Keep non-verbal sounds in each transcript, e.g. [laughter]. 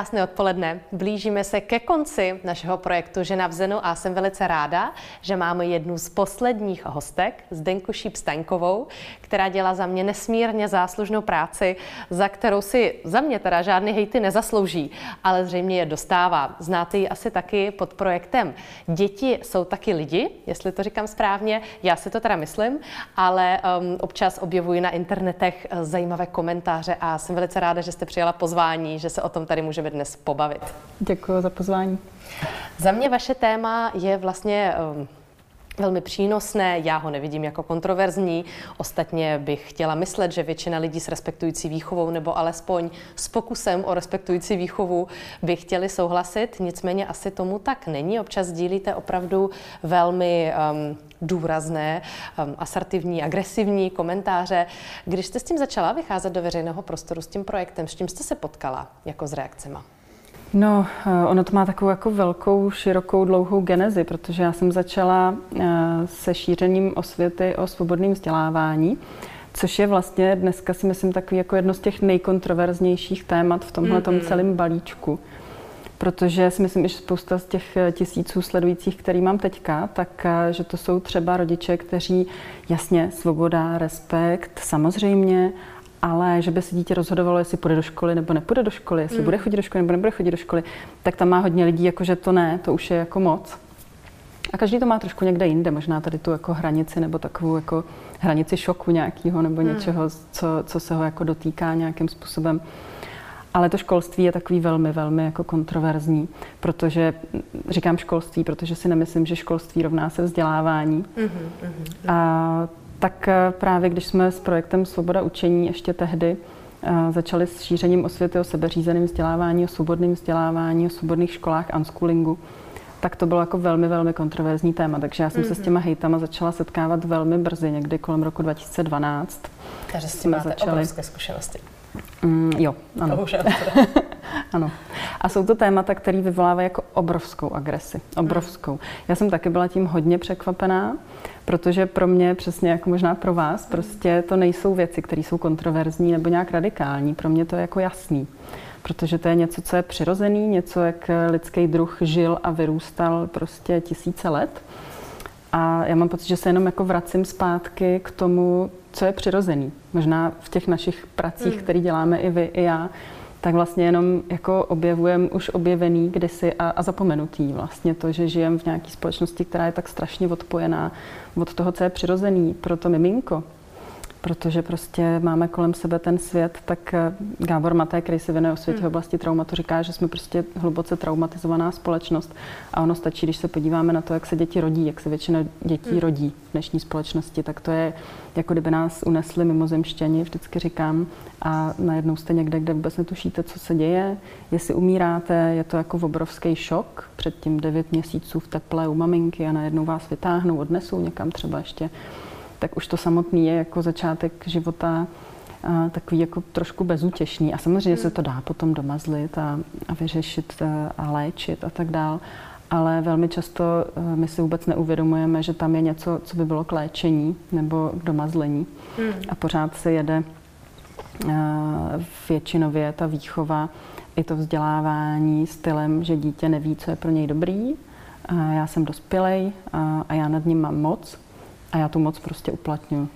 Krásné odpoledne. Blížíme se ke konci našeho projektu Žena v Zenu a jsem velice ráda, že máme jednu z posledních hostek, Zdenku Šíp-Staňkovou, která dělá za mě nesmírně záslužnou práci, za kterou si za mě teda žádný hejty nezaslouží, ale zřejmě je dostává. Znáte ji asi taky pod projektem Děti jsou taky lidi, jestli to říkám správně, já si to teda myslím, ale um, občas objevuji na internetech zajímavé komentáře a jsem velice ráda, že jste přijala pozvání, že se o tom tady můžeme dnes pobavit. Děkuji za pozvání. Za mě vaše téma je vlastně um, velmi přínosné, já ho nevidím jako kontroverzní. Ostatně bych chtěla myslet, že většina lidí s respektující výchovou nebo alespoň s pokusem o respektující výchovu by chtěli souhlasit, nicméně asi tomu tak není. Občas sdílíte opravdu velmi um, důrazné, um, asertivní, agresivní komentáře. Když jste s tím začala vycházet do veřejného prostoru s tím projektem, s čím jste se potkala jako s reakcemi? No, eh, ono to má takovou jako velkou, širokou, dlouhou genezi, protože já jsem začala eh, se šířením osvěty o svobodném vzdělávání, což je vlastně dneska si myslím takový jako jedno z těch nejkontroverznějších témat v tomhle mm-hmm. celém balíčku. Protože si myslím, že spousta z těch eh, tisíců sledujících, který mám teďka, tak že to jsou třeba rodiče, kteří jasně svoboda, respekt, samozřejmě, ale že by se dítě rozhodovalo, jestli půjde do školy nebo nepůjde do školy, jestli mm. bude chodit do školy nebo nebude chodit do školy, tak tam má hodně lidí, jako že to ne, to už je jako moc. A každý to má trošku někde jinde, možná tady tu jako hranici nebo takovou jako hranici šoku nějakého nebo mm. něčeho, co, co se ho jako dotýká nějakým způsobem. Ale to školství je takový velmi, velmi jako kontroverzní, protože říkám školství, protože si nemyslím, že školství rovná se vzdělávání. Mm-hmm, A tak eh, právě když jsme s projektem Svoboda učení ještě tehdy eh, začali s šířením osvěty o sebeřízeném vzdělávání, o svobodném vzdělávání, o svobodných školách, unschoolingu, tak to bylo jako velmi, velmi kontroverzní téma. Takže já jsem mm-hmm. se s mhm. těma hejtama začala setkávat velmi brzy, někdy kolem roku 2012. Takže s tím máte začali... obrovské zkušenosti. Mm, jo, ano. [laughs] ano. A jsou to témata, které vyvolávají jako obrovskou agresi. Obrovskou. Já jsem taky byla tím hodně překvapená, protože pro mě, přesně jako možná pro vás, prostě to nejsou věci, které jsou kontroverzní nebo nějak radikální. Pro mě to je jako jasný. Protože to je něco, co je přirozený, něco, jak lidský druh žil a vyrůstal prostě tisíce let. A já mám pocit, že se jenom jako vracím zpátky k tomu, co je přirozený. Možná v těch našich pracích, mm. které děláme i vy, i já, tak vlastně jenom jako objevujeme už objevený kdysi a, a zapomenutý vlastně to, že žijeme v nějaké společnosti, která je tak strašně odpojená od toho, co je přirozený. Pro to miminko, protože prostě máme kolem sebe ten svět, tak eh, Gábor Maté, který se věnuje světě v hmm. oblasti traumatu, říká, že jsme prostě hluboce traumatizovaná společnost a ono stačí, když se podíváme na to, jak se děti rodí, jak se většina dětí hmm. rodí v dnešní společnosti, tak to je jako kdyby nás unesli mimozemštěni, vždycky říkám, a najednou jste někde, kde vůbec netušíte, co se děje, jestli umíráte, je to jako obrovský šok, předtím devět měsíců v teple u maminky a najednou vás vytáhnou, odnesou někam třeba ještě tak už to samotný je jako začátek života takový jako trošku bezútěšný. A samozřejmě se to dá potom domazlit a, a vyřešit a, léčit a tak dál. Ale velmi často my si vůbec neuvědomujeme, že tam je něco, co by bylo k léčení nebo k domazlení. Hmm. A pořád se jede většinově ta výchova i to vzdělávání stylem, že dítě neví, co je pro něj dobrý. A já jsem dospělej a, a já nad ním mám moc a já tu moc prostě uplatňuji.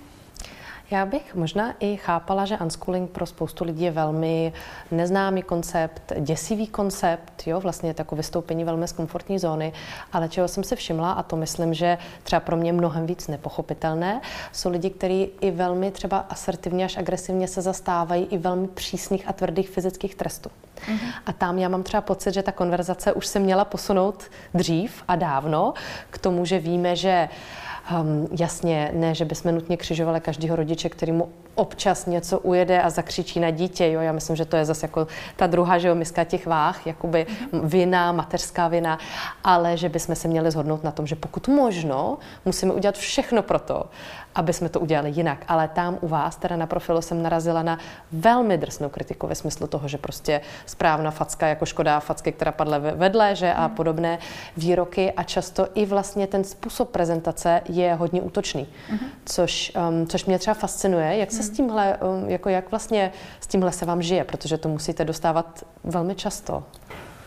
Já bych možná i chápala, že unschooling pro spoustu lidí je velmi neznámý koncept, děsivý koncept, jo, vlastně je to jako vystoupení velmi z komfortní zóny, ale čeho jsem si všimla, a to myslím, že třeba pro mě mnohem víc nepochopitelné, jsou lidi, kteří i velmi třeba asertivně až agresivně se zastávají i velmi přísných a tvrdých fyzických trestů. Mm-hmm. A tam já mám třeba pocit, že ta konverzace už se měla posunout dřív a dávno k tomu, že víme, že Um, jasně, ne, že bychom nutně křižovali každého rodiče, který mu občas něco ujede a zakřičí na dítě. Jo? Já myslím, že to je zase jako ta druhá že jo, miska těch váh, jakoby vina, mateřská vina, ale že bychom se měli zhodnout na tom, že pokud možno, musíme udělat všechno pro to, aby jsme to udělali jinak. Ale tam u vás, teda na profilu, jsem narazila na velmi drsnou kritiku ve smyslu toho, že prostě správná facka jako škoda facky, která padla vedle, že a podobné výroky a často i vlastně ten způsob prezentace je hodně útočný, uh-huh. což, um, což mě třeba fascinuje, jak se s tímhle, um, jako jak vlastně s tímhle se vám žije, protože to musíte dostávat velmi často.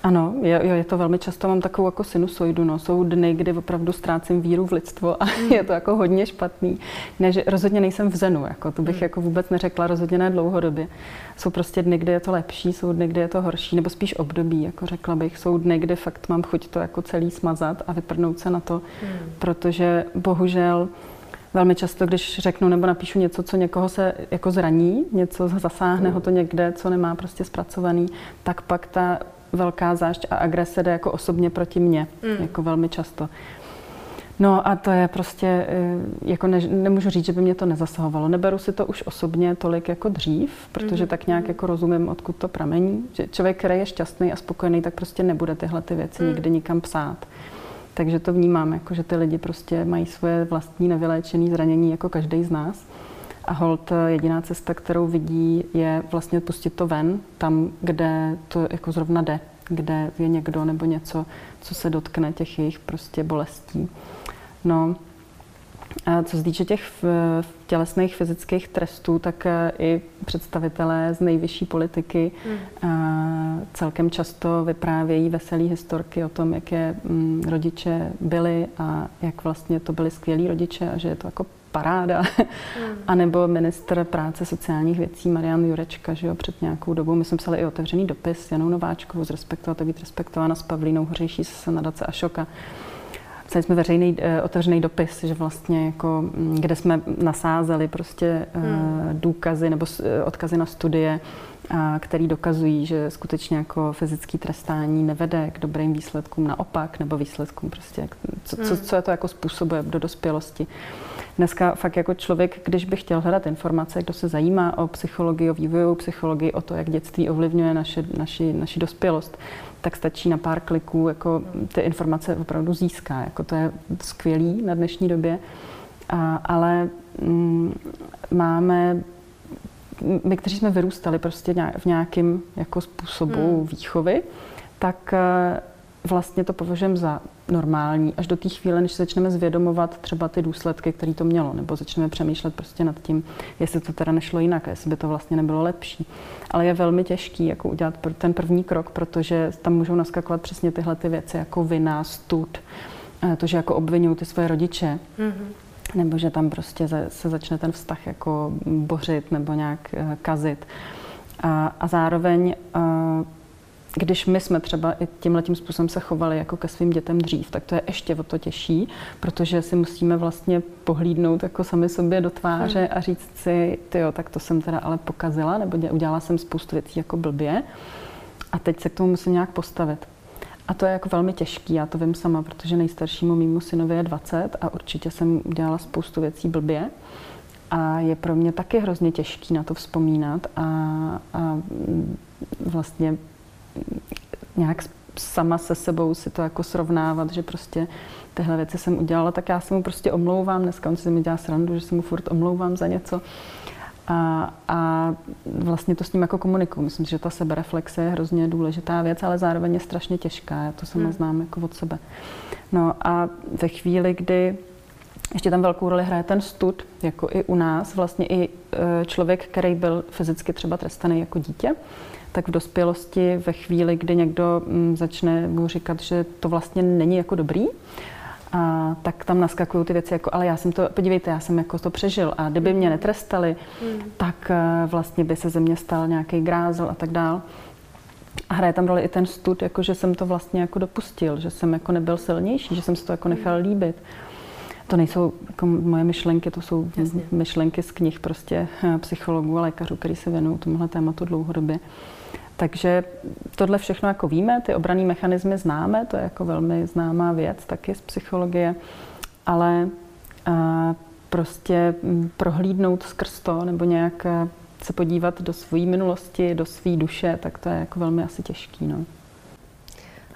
Ano, je, je to velmi často, mám takovou jako sinusoidu. No. Jsou dny, kdy opravdu ztrácím víru v lidstvo a mm. je to jako hodně špatný. Ne, že rozhodně nejsem v zenu, jako, to bych mm. jako vůbec neřekla, rozhodně ne dlouhodobě. Jsou prostě dny, kdy je to lepší, jsou dny, kdy je to horší, nebo spíš období, jako řekla bych. Jsou dny, kdy fakt mám chuť to jako celý smazat a vyprdnout se na to, mm. protože bohužel velmi často, když řeknu nebo napíšu něco, co někoho se jako zraní, něco zasáhne ho to někde, co nemá prostě zpracovaný, tak pak ta velká zášť a agrese jde jako osobně proti mně, mm. jako velmi často. No a to je prostě, eh, jako ne, nemůžu říct, že by mě to nezasahovalo. Neberu si to už osobně tolik jako dřív, protože mm. tak nějak jako rozumím, odkud to pramení. Že člověk, který je šťastný a spokojený, tak prostě nebude tyhle ty věci mm. nikdy nikam psát. Takže to vnímám, jako že ty lidi prostě mají svoje vlastní nevyléčené zranění, jako každý z nás. A hold eh, jediná cesta, kterou vidí, je vlastně pustit to ven, tam, kde to jako zrovna jde, kde je někdo nebo něco, co se dotkne těch jejich prostě bolestí. No, co se týče těch tělesných fyzických trestů, tak eh, i představitelé z nejvyšší politiky hmm. celkem často vyprávějí veselé historky o tom, jak je mm, rodiče byli a jak vlastně to byli skvělí rodiče a že je to jako paráda. Hmm. A nebo ministr práce sociálních věcí Marian Jurečka, že jo, před nějakou dobou. My jsme psali i otevřený dopis Janou Nováčkovou z Respektovat a být respektována s Pavlínou Hořejší se nadace Ašoka. Psali jsme veřejný uh, otevřený dopis, že vlastně jako, mm, kde jsme nasázeli prostě uh, hmm. důkazy nebo uh, odkazy na studie, a který dokazují, že skutečně jako fyzický trestání nevede k dobrým výsledkům, naopak, nebo výsledkům prostě, co, co, hmm. co je to jako způsobuje do dospělosti. Dneska fakt jako člověk, když by chtěl hledat informace, kdo se zajímá o psychologii, o vývojovou psychologii, o to, jak dětství ovlivňuje naše, naši, naši dospělost, tak stačí na pár kliků jako ty informace opravdu získá. Jako to je skvělý na dnešní době. A, ale mm, máme my, kteří jsme vyrůstali prostě v nějakém jako způsobu hmm. výchovy, tak eh, vlastně to považujeme za normální až do té chvíle, než začneme zvědomovat třeba ty důsledky, které to mělo, nebo začneme přemýšlet prostě nad tím, jestli to teda nešlo jinak, jestli by to vlastně nebylo lepší. Ale je velmi těžký jako udělat ten první krok, protože tam můžou naskakovat přesně tyhle ty věci, jako vina, stud, eh, to, že jako obvinují ty svoje rodiče. Mm-hmm nebo že tam prostě se začne ten vztah jako bořit nebo nějak eh, kazit. A, a zároveň, eh, když my jsme třeba i tímhle tím způsobem se chovali jako ke svým dětem dřív, tak to je ještě o to těžší, protože si musíme vlastně pohlídnout jako sami sobě do tváře hmm. a říct si, jo, tak to jsem teda ale pokazila, nebo udělala jsem spoustu věcí jako blbě a teď se k tomu musím nějak postavit. A to je jako velmi těžký, já to vím sama, protože nejstaršímu mýmu synovi je 20 a určitě jsem udělala spoustu věcí blbě. A je pro mě taky hrozně těžký na to vzpomínat a, a vlastně nějak sama se sebou si to jako srovnávat, že prostě tyhle věci jsem udělala, tak já se mu prostě omlouvám. Dneska on si mi dělá srandu, že se mu furt omlouvám za něco. A, a vlastně to s ním jako komunikuju. Myslím že ta sebereflexe je hrozně důležitá věc, ale zároveň je strašně těžká. Já to sama hmm. znám jako od sebe. No a ve chvíli, kdy ještě tam velkou roli hraje ten stud, jako i u nás, vlastně i e, člověk, který byl fyzicky třeba trestaný jako dítě, tak v dospělosti ve chvíli, kdy někdo mm, začne mu říkat, že to vlastně není jako dobrý, a tak tam naskakují ty věci jako, ale já jsem to, podívejte, já jsem jako to přežil a kdyby mě netrestali, mm. tak eh, vlastně by se ze mě stal nějaký grázel a tak dál. A hraje tam roli i ten stud, jako že jsem to vlastně jako dopustil, že jsem jako nebyl silnější, že jsem si to jako nechal hmm. líbit. To nejsou jako moje myšlenky, to jsou Jasně. myšlenky z knih prostě eh, psychologů a lékařů, kteří se věnují tomuhle tématu dlouhodobě. Takže tohle všechno jako víme, ty obrané mechanismy známe, to je jako velmi známá věc taky z psychologie, ale a, prostě prohlídnout skrz to nebo nějak se podívat do své minulosti, do své duše, tak to je jako velmi asi těžký. No.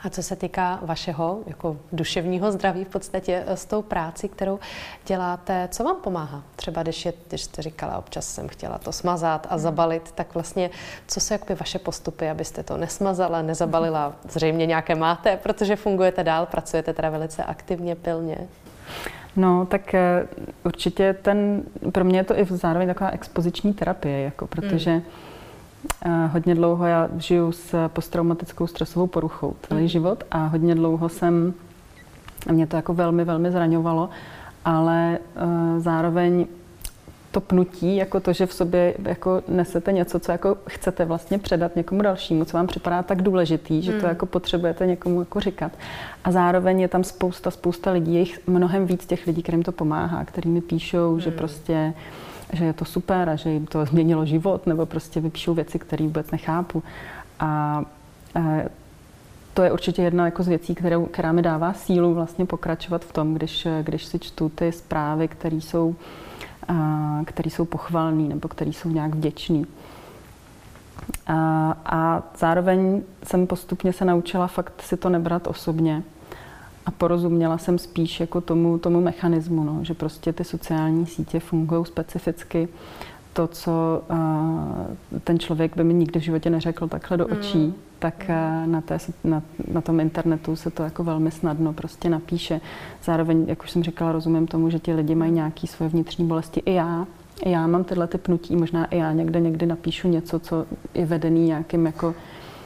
A co se týká vašeho jako duševního zdraví v podstatě eh, s tou práci, kterou děláte, co vám pomáhá? Třeba když, je, když jste říkala, občas jsem chtěla to smazat a zabalit, tak vlastně co jsou jakoby vaše postupy, abyste to nesmazala, nezabalila? [laughs] Zřejmě nějaké máte, protože fungujete dál, pracujete teda velice aktivně, pilně. No, tak eh, určitě ten, pro mě je to i zároveň taková expoziční terapie, jako, protože mm. Hodně dlouho já žiju s posttraumatickou stresovou poruchou celý mm. život a hodně dlouho jsem, mě to jako velmi, velmi zraňovalo, ale uh, zároveň to pnutí, jako to, že v sobě jako nesete něco, co jako chcete vlastně předat někomu dalšímu, co vám připadá tak důležitý, že to hmm. jako potřebujete někomu jako říkat. A zároveň je tam spousta, spousta lidí, je jich mnohem víc těch lidí, kterým to pomáhá, kterými píšou, hmm. že prostě že je to super a že jim to změnilo život, nebo prostě vypíšou věci, které vůbec nechápu. A, a to je určitě jedna jako z věcí, kterou, která mi dává sílu vlastně pokračovat v tom, když, když si čtu ty zprávy, které jsou který jsou pochvalný nebo který jsou nějak vděční. A, a zároveň jsem postupně se naučila fakt si to nebrat osobně a porozuměla jsem spíš jako tomu, tomu mechanismu, no, že prostě ty sociální sítě fungují specificky to, co uh, ten člověk by mi nikdy v životě neřekl takhle do očí, mm. tak uh, na, té, na, na tom internetu se to jako velmi snadno prostě napíše. Zároveň, jak už jsem říkala, rozumím tomu, že ti lidi mají nějaké svoje vnitřní bolesti. I já, i já mám tyhle ty pnutí, možná i já někde někdy napíšu něco, co je vedený nějakým jako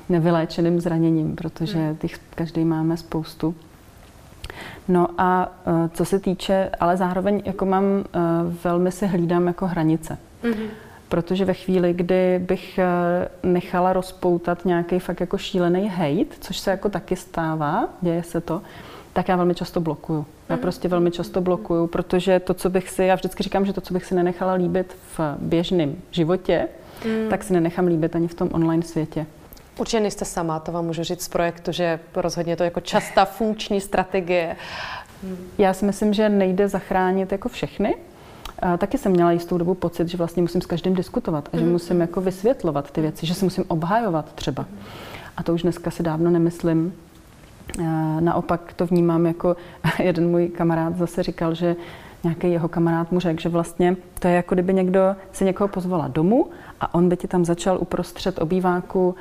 nevyléčeným zraněním, protože mm. těch každý máme spoustu. No a uh, co se týče, ale zároveň jako mám, uh, velmi si hlídám jako hranice. Mm-hmm. Protože ve chvíli, kdy bych eh, nechala rozpoutat nějaký fakt jako šílený hate, což se jako taky stává, děje se to, tak já velmi často blokuju. Já mhm. prostě velmi často blokuju, protože to, co bych si, já vždycky říkám, že to, co bych si nenechala líbit v běžném životě, mm. tak si nenechám líbit ani v tom online světě. Určitě nejste sama, to vám můžu říct z projektu, že rozhodně to jako častá funkční strategie. Já si myslím, že nejde zachránit jako všechny, taky jsem měla jistou dobu pocit, že vlastně musím s každým diskutovat a že mhm. musím jako vysvětlovat ty věci, že se musím obhajovat třeba. A to už dneska si dávno nemyslím. Naopak to vnímám jako [laughs] jeden můj kamarád zase říkal, že nějaký jeho kamarád mu řekl, že vlastně to je jako kdyby někdo se někoho pozvala domů a on by ti tam začal uprostřed obýváku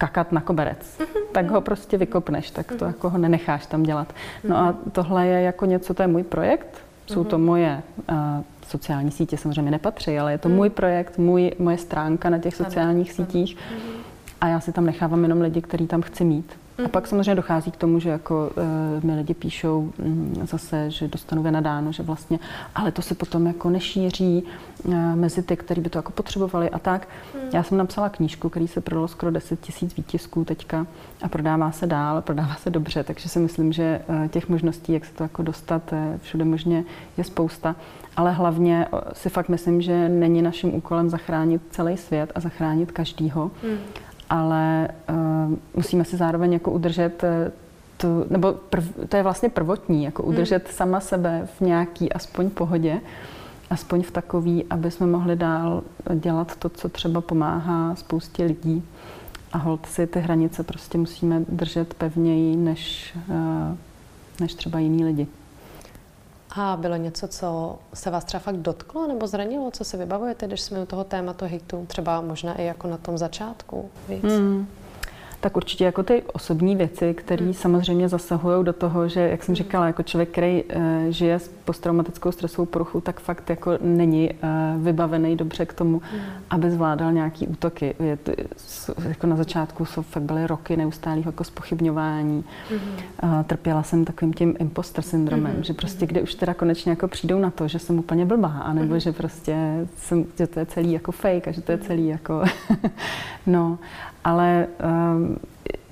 kakat na koberec. Mhm. Tak ho prostě vykopneš, tak to mhm. jako ho nenecháš tam dělat. No a tohle je jako něco, to je můj projekt, jsou to moje uh, sociální sítě samozřejmě nepatří, ale je to můj projekt, můj, moje stránka na těch sociálních sítích a já si tam nechávám jenom lidi, který tam chci mít. A pak samozřejmě dochází k tomu, že jako uh, mi lidi píšou um, zase, že dostanu vynadáno, že vlastně, ale to se potom jako nešíří uh, mezi ty, kteří by to jako potřebovali a tak. Hmm. Já jsem napsala knížku, který se prodalo skoro 10 tisíc výtisků teďka a prodává se dál, prodává se dobře, takže si myslím, že uh, těch možností, jak se to jako dostat uh, všude možně je spousta. Ale hlavně si fakt myslím, že není naším úkolem zachránit celý svět a zachránit každýho. Hmm ale uh, musíme si zároveň jako udržet eh, tu, nebo prv, to je vlastně prvotní, jako hmm. udržet hmm. sama sebe v nějaký aspoň pohodě, aspoň v takový, aby jsme mohli dál dělat to, co třeba pomáhá spoustě lidí. A hold si ty hranice prostě musíme držet pevněji než, uh, než třeba jiní lidi. A bylo něco, co se vás třeba fakt dotklo nebo zranilo, co se vybavujete, když jsme u toho tématu hitu, třeba možná i jako na tom začátku víc? Hmm tak určitě jako ty osobní věci, které hmm. samozřejmě zasahují do toho, že, jak jsem hmm. říkala, jako člověk, který uh, žije s posttraumatickou stresovou poruchou, tak fakt jako není uh, vybavený dobře k tomu, hmm. aby zvládal nějaký útoky. Je to, jako na začátku jsou fakt byly roky neustálého jako spochybňování. Hmm. Uh, trpěla jsem takovým tím imposter syndromem, hmm. že prostě kde už teda konečně jako přijdou na to, že jsem úplně blbá, anebo hmm. že prostě jsem, že to je celý jako fake a že to je celý jako [laughs] no ale um,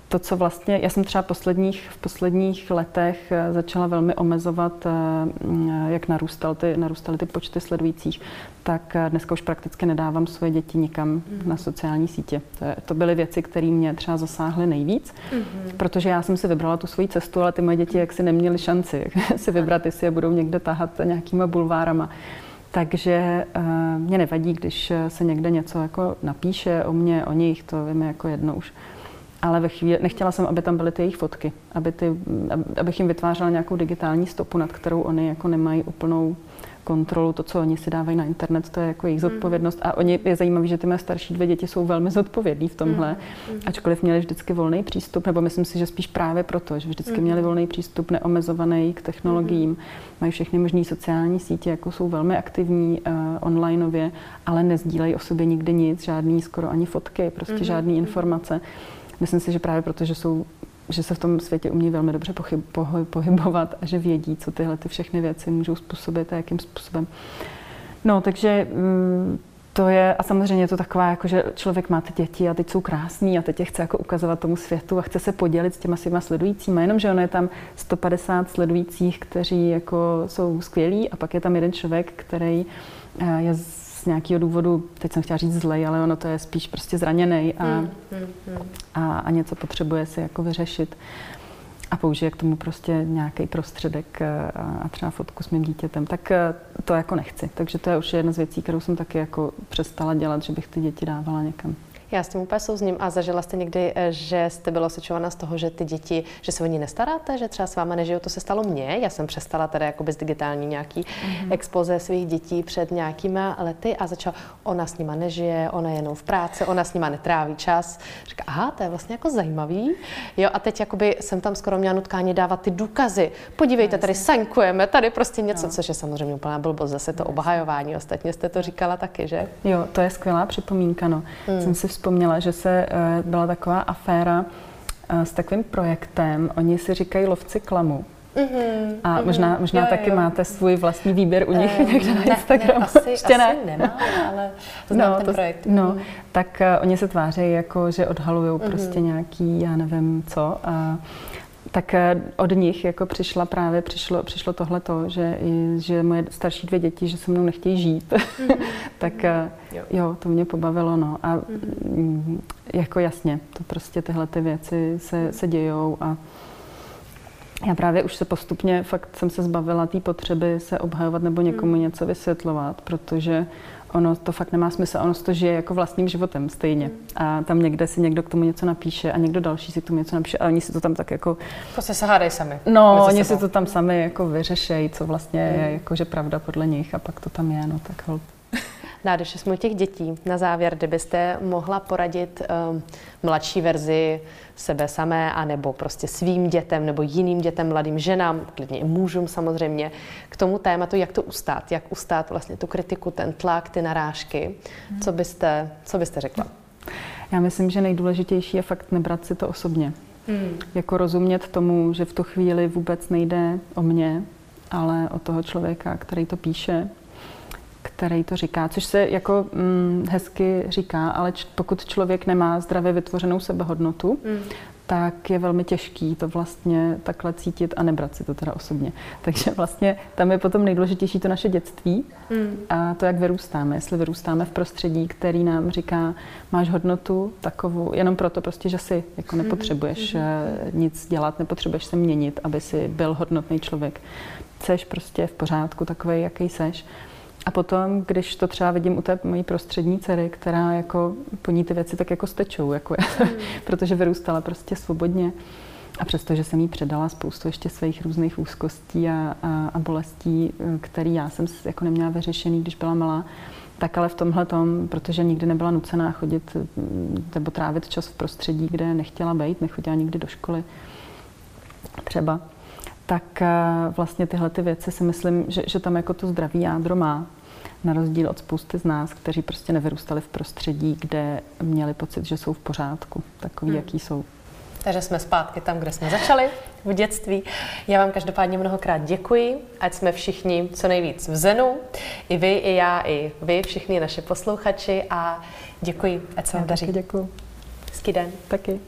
to, co vlastně, já jsem třeba posledních, v posledních letech eh, začala velmi omezovat, eh, jak narůstal ty, narůstaly ty počty sledujících, tak eh, dneska už prakticky nedávám svoje děti nikam mm-hmm. na sociální sítě. To, je, to byly věci, které mě třeba zasáhly nejvíc, mm-hmm. protože já jsem si vybrala tu svoji cestu, ale ty moje děti jak si neměly šanci [laughs] si vybrat, jestli je budou někde tahat nějakýma bulvárama. Takže uh, mě nevadí, když se někde něco jako napíše o mě, o nich, to víme jako jedno už. ale ve chvíli, nechtěla jsem, aby tam byly ty jejich fotky, aby ty, abych jim vytvářela nějakou digitální stopu, nad kterou oni jako nemají úplnou kontrolu, to, co oni si dávají na internet, to je jako jejich mhm. zodpovědnost. A oni je zajímavé, že ty mé starší dvě děti jsou velmi zodpovědní v tomhle, mm. ačkoliv měli vždycky volný přístup, nebo myslím si, že spíš právě proto, že vždycky měli volný přístup, neomezovaný k technologiím, mají všechny možné sociální sítě, jako jsou velmi aktivní uh, onlineově, ale nezdílejí o sobě nikdy nic, žádný skoro ani fotky, prostě žádný informace. Myslím si, že právě proto, že jsou že se v tom světě umí velmi dobře pochyb, pohybovat a že vědí, co tyhle ty všechny věci můžou způsobit a jakým způsobem. No, takže mm, to je, a samozřejmě je to taková, jako že člověk má ty děti a teď jsou krásný a teď je chce jako ukazovat tomu světu a chce se podělit s těma svýma sledujícíma, jenomže ono je tam 150 sledujících, kteří jako jsou skvělí a pak je tam jeden člověk, který eh, je z nějakého důvodu, teď jsem chtěla říct zlej, ale ono to je spíš prostě zraněný a, hmm, hmm, hmm. a, a něco potřebuje si jako vyřešit a použije k tomu prostě nějaký prostředek a, a třeba fotku s mým dítětem, tak eh, to jako nechci. Takže to je už jedna z věcí, kterou jsem taky jako přestala dělat, že bych ty děti dávala někam. Já s tím úplně souzním. A zažila jste někdy, eh, že jste byla osočována z toho, že ty děti, že se o ní nestaráte, že třeba s váma nežijou? To se stalo mně. Já jsem přestala teda jako bez digitální nějaký mm-hmm. expoze svých dětí před nějakýma lety a začala, ona s nima nežije, ona je jenom v práci, ona s nima netráví čas. Říká, aha, to je vlastně jako zajímavý. Jo, a teď jakoby jsem tam skoro měla nutkání dávat ty důkazy. Podívejte, tady saňkujeme, tady prostě něco, no. což je samozřejmě úplná blbost, zase to obhajování. Ostatně jste to říkala taky, že? Jo, to je skvělá připomínka. No. Hmm. Jsem si vzpomněla, že se eh, byla taková aféra eh, s takovým projektem. Oni si říkají lovci klamu. Mm-hmm, a mm-hmm. možná, možná jo, taky jo. máte svůj vlastní výběr u nich um, někde na Instagramu. Ne, asi, [laughs] Ještě ne? asi nemám, ale znám no, ten to, projekt. No, mm. tak uh, oni se tváří jako, že odhalují mm-hmm. prostě nějaký, já nevím co. A, tak eh, od nich jako přišla právě, přišlo, přišlo tohleto, že, že moje starší dvě děti, že se mnou nechtějí žít. Mm-hmm. [laughs] tak eh, jo. jo, to mě pobavilo, no. A mm-hmm. jako jasně, to prostě tyhle ty věci se, se dějou a já právě už se postupně, fakt jsem se zbavila té potřeby se obhajovat nebo někomu mm. něco vysvětlovat, protože ono to fakt nemá smysl, ono to žije jako vlastním životem stejně. Mm. A tam někde si někdo k tomu něco napíše a někdo další si k tomu něco napíše a oni si to tam tak jako... Prostě se hádají sami. No, oni si to tam sami jako vyřešejí, co vlastně mm. je jakože pravda podle nich a pak to tam je, no tak hold. Nádeš jsme těch dětí. Na závěr, kdybyste mohla poradit um, mladší verzi sebe samé, anebo prostě svým dětem, nebo jiným dětem, mladým ženám, klidně i mužům samozřejmě, k tomu tématu, jak to ustát, jak ustát vlastně tu kritiku, ten tlak, ty narážky. Hmm. Co byste, co byste řekla? Já myslím, že nejdůležitější je fakt nebrat si to osobně. Hmm. Jako rozumět tomu, že v tu chvíli vůbec nejde o mě, ale o toho člověka, který to píše, který to říká, což se jako mm, hezky říká, ale č- pokud člověk nemá zdravě vytvořenou sebehodnotu, mm. tak je velmi těžký to vlastně takhle cítit a nebrat si to teda osobně. [laughs] Takže vlastně tam je potom nejdůležitější to naše dětství mm. a to, jak vyrůstáme. Jestli vyrůstáme v prostředí, který nám říká, máš hodnotu takovou, jenom proto prostě, že si jako hmm. nepotřebuješ mm. nic dělat, nepotřebuješ se měnit, aby si byl hodnotný člověk. Seš prostě v pořádku takový, jaký seš a potom, když to třeba vidím u té mojí prostřední dcery, která jako po ní ty věci tak jako stečou, jako je, mm. [laughs] protože vyrůstala prostě svobodně. A přestože jsem jí předala spoustu ještě svých různých úzkostí a, a, a bolestí, který já jsem jako neměla vyřešený, když byla malá, tak ale v tomhle tom, protože nikdy nebyla nucená chodit nebo trávit čas v prostředí, kde nechtěla být, nechodila nikdy do školy třeba, tak eh, vlastně tyhle ty věci si myslím, že, že tam jako to zdraví jádro má. Na rozdíl od spousty z nás, kteří prostě nevyrůstali v prostředí, kde měli pocit, že jsou v pořádku, takový, hmm. jaký jsou. Takže jsme zpátky tam, kde jsme začali, v dětství. Já vám každopádně mnohokrát děkuji, ať jsme všichni co nejvíc v zenu. I vy, i já, i vy, všichni naše posluchači a děkuji, ať se vám daří. Děkuji. Hezký den. Taky.